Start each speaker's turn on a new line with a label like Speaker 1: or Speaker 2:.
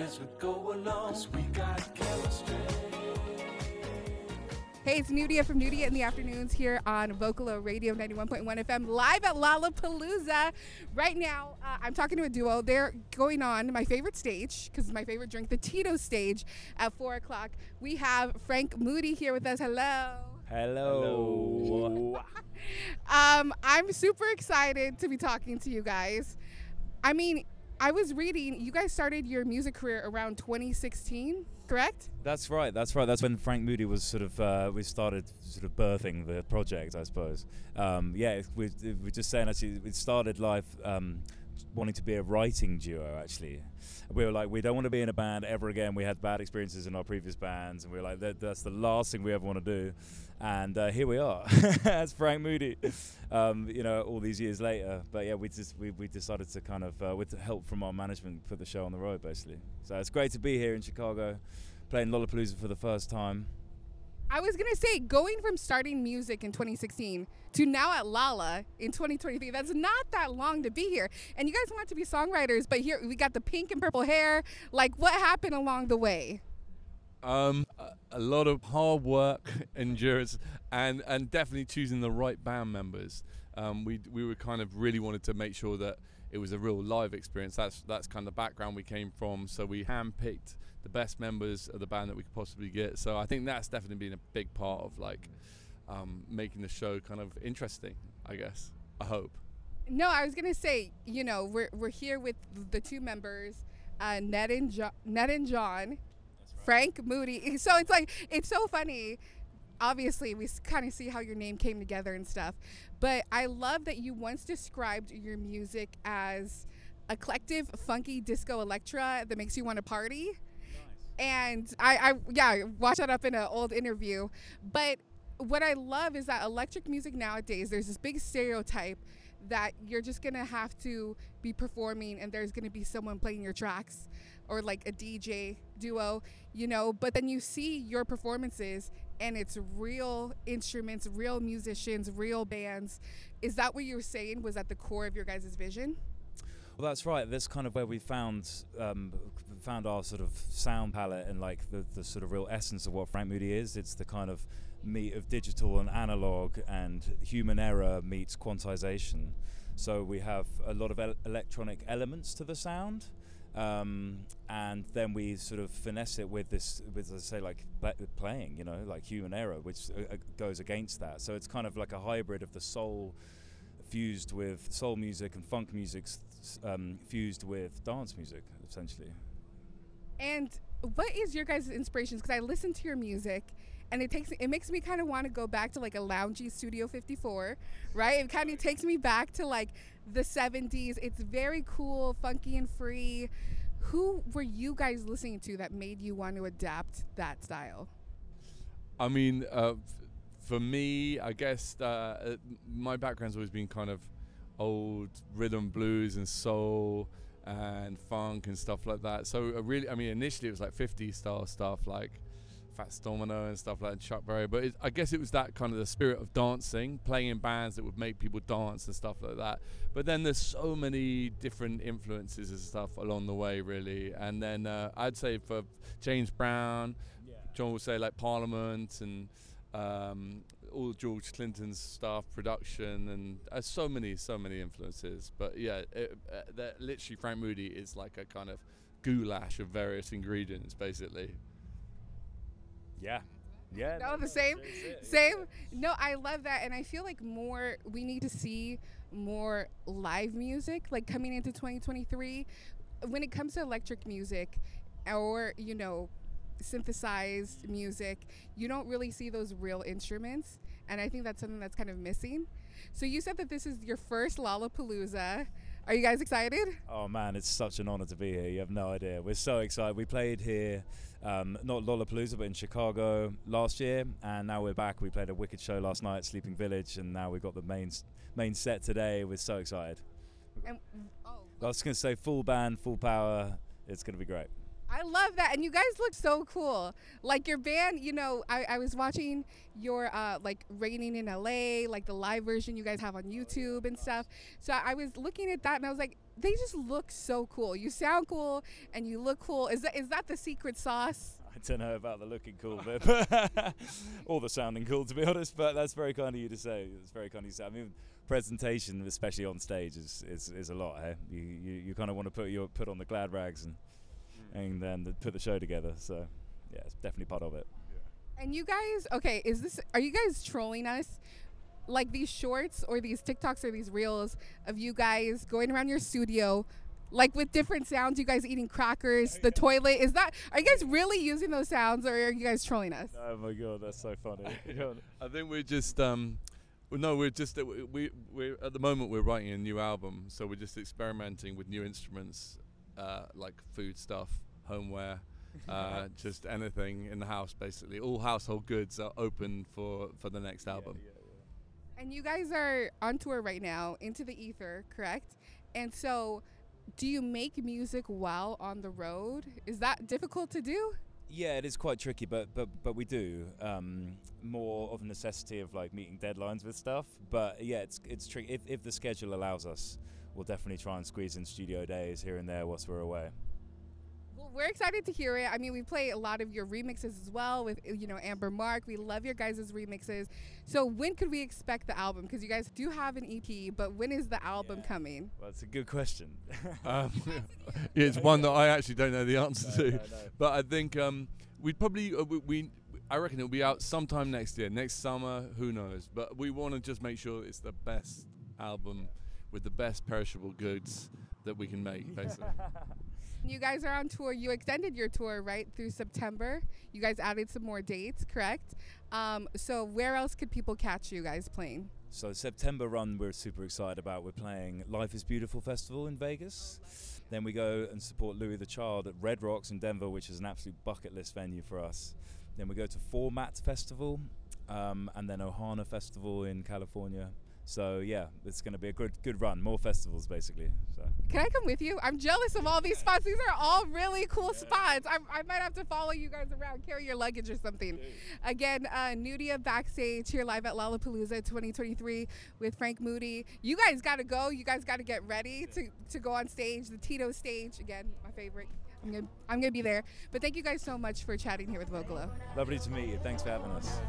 Speaker 1: as we go along. Cause we got chemistry.
Speaker 2: Hey, it's Nudia from Nudia in the afternoons here on Vocalo Radio 91.1 FM, live at Lollapalooza. Right now, uh, I'm talking to a duo. They're going on my favorite stage, because it's my favorite drink, the Tito stage, at 4 o'clock. We have Franc Moody here with us. Hello.
Speaker 3: Hello.
Speaker 2: Um, I'm super excited to be talking to you guys. I mean, I was reading, you guys started your music career around 2016, correct?
Speaker 3: That's right. That's right. That's when Franc Moody was sort of uh, we started sort of birthing the project, I suppose. Um, yeah, we we're just saying actually we started life um, wanting to be a writing duo. Actually, we were like we don't want to be in a band ever again. We had bad experiences in our previous bands, and we were like that, that's the last thing we ever want to do. And uh, here we are, as Franc Moody. Um, you know, all these years later. But yeah, we just we, we decided to kind of uh, with help from our management put the show on the road basically. So it's great to be here in Chicago, playing Lollapalooza for the first time.
Speaker 2: I was gonna say, going from starting music in 2016 to now at Lolla in 2023, that's not that long to be here. And you guys want to be songwriters, but here we got the pink and purple hair. Like, what happened along the way?
Speaker 4: Um, a, lot of hard work, endurance, and and definitely choosing the right band members. Um, we we were kind of really wanted to make sure that it was a real live experience. That's that's kind of the background we came from. So we handpicked the best members of the band that we could possibly get. So I think that's definitely been a big part of like um, making the show kind of interesting. I guess. I hope.
Speaker 2: No, I was gonna say, you know, we're we're here with the two members, uh, Ned and jo- Ned and Jon, Franc Moody. So it's like it's so funny. Obviously, we kind of see how your name came together and stuff, but I love that you once described your music as a collective, funky disco electra that makes you want to party. And I, I, yeah, watch that up in an old interview. But what I love is that electric music nowadays, there's this big stereotype that you're just gonna have to be performing and there's gonna be someone playing your tracks or like a DJ duo, you know. But then you see your performances and it's real instruments, real musicians, real bands. Is that what you were saying was at the core of your guys' vision?
Speaker 3: Well, that's right. That's kind of where we found um, found our sort of sound palette and like the, the sort of real essence of what Franc Moody is. It's the kind of meat of digital and analog and human error meets quantization. So we have a lot of el- electronic elements to the sound. Um, and then we sort of finesse it with this, with I say, like playing, you know, like human error, which uh, uh, goes against that. So it's kind of like a hybrid of the soul fused with soul music and funk music um, fused with dance music, essentially.
Speaker 2: And what is your guys' inspirations? Because I listen to your music, and it takes it makes me kind of want to go back to like a loungy Studio 54, right? It kind of takes me back to like the 70s. It's very cool, funky and free. Who were you guys listening to that made you want to adapt that style?
Speaker 4: I mean, uh, for me, I guess uh, uh, my background's always been kind of old rhythm blues and soul and funk and stuff like that. So uh, really, I mean, initially it was like 50s style stuff, like Fats Domino and stuff like Chuck Berry. But it, I guess it was that kind of the spirit of dancing, playing in bands that would make people dance and stuff like that. But then there's so many different influences and stuff along the way, really. And then uh, I'd say for James Brown, Jon would say like Parliament and um, all George Clinton's stuff, production, and uh, so many, so many influences. But yeah, it, uh, that literally Franc Moody is like a kind of goulash of various ingredients, basically.
Speaker 3: Yeah. Yeah.
Speaker 2: No, the same, same. No, I love that, and I feel like more. We need to see more live music, like coming into 2023. When it comes to electric music, or you know, synthesized music, you don't really see those real instruments, and I think that's something that's kind of missing. So you said that this is your first Lollapalooza. Are you guys excited?
Speaker 3: Oh man, it's such an honor to be here. You have no idea. We're so excited. We played here, um, not Lollapalooza, but in Chicago last year, and now we're back. We played a wicked show last night, Sleeping Village, and now we've got the main main set today. We're so excited.
Speaker 2: And, oh,
Speaker 3: I was going to say full band, full power. It's going to be great.
Speaker 2: I love that, and you guys look so cool. Like your band, you know, I, I was watching your uh, like raining in LA, like the live version you guys have on YouTube and stuff. So I was looking at that, and I was like, they just look so cool. You sound cool and you look cool. Is that is that the secret sauce?
Speaker 3: I don't know about the looking cool bit, but or the sounding cool, to be honest. But that's very kind of you to say. It's very kind of you to say. I mean, presentation, especially on stage, is is, is a lot. Hey? You you, you kind of want to put your put on the glad rags and and then the, put the show together. So yeah, it's definitely part of it.
Speaker 2: And you guys, okay, is this are you guys trolling us? Like these shorts or these TikToks or these reels of you guys going around your studio like with different sounds, you guys eating crackers, the toilet. Is that are you guys really using those sounds or are you guys trolling us?
Speaker 3: Oh my god, that's so funny.
Speaker 4: I think we're just um, well, no, we're just uh, we we we're, at the moment we're writing a new album, so we're just experimenting with new instruments, uh, like food stuff, homeware, uh, just anything in the house. Basically, all household goods are open for for the next album.
Speaker 2: And you guys are on tour right now, into the ether, correct? And so, do you make music while on the road? Is that difficult to do?
Speaker 3: Yeah, it is quite tricky, but but but we do um, more of a necessity of like meeting deadlines with stuff. But yeah, it's it's tricky. If if the schedule allows us, we'll definitely try and squeeze in studio days here and there whilst we're away.
Speaker 2: Well, we're excited to hear it. I mean, we play a lot of your remixes as well with you know Amber Mark. We love your guys' remixes. So when could we expect the album? Because you guys do have an EP, but when is the album
Speaker 3: Yeah.
Speaker 2: coming?
Speaker 3: Well, it's a good question.
Speaker 4: Um, it's one that I actually don't know the answer
Speaker 3: No,
Speaker 4: to,
Speaker 3: no, no.
Speaker 4: but I think um, we'd probably uh, we, we I reckon it'll be out sometime next year, next summer. Who knows? But we want to just make sure it's the best album with the best perishable goods that we can make, basically.
Speaker 2: You guys are on tour. You extended your tour right through September. You guys added some more dates, correct? Um, so where else could people catch you guys playing?
Speaker 3: So September run we're super excited about. We're playing Life is Beautiful Festival in Vegas. Then we go and support Louis the Child at Red Rocks in Denver, which is an absolute bucket list venue for us. Then we go to Format Festival, um, and then Ohana Festival in California. So yeah, it's going to be a good good run. More festivals basically. So
Speaker 2: Can I come with you? I'm jealous of all these spots. These are all really cool spots. I, I might have to follow you guys around, carry your luggage or something. Again, uh, Nudia backstage here live at Lollapalooza 2023 with Franc Moody. You guys got to go. You guys got to get ready to, to go on stage. The Tito stage again, my favorite. I'm gonna I'm gonna be there. But thank you guys so much for chatting here with Vocalo.
Speaker 3: lovely to meet you. Thanks for having us.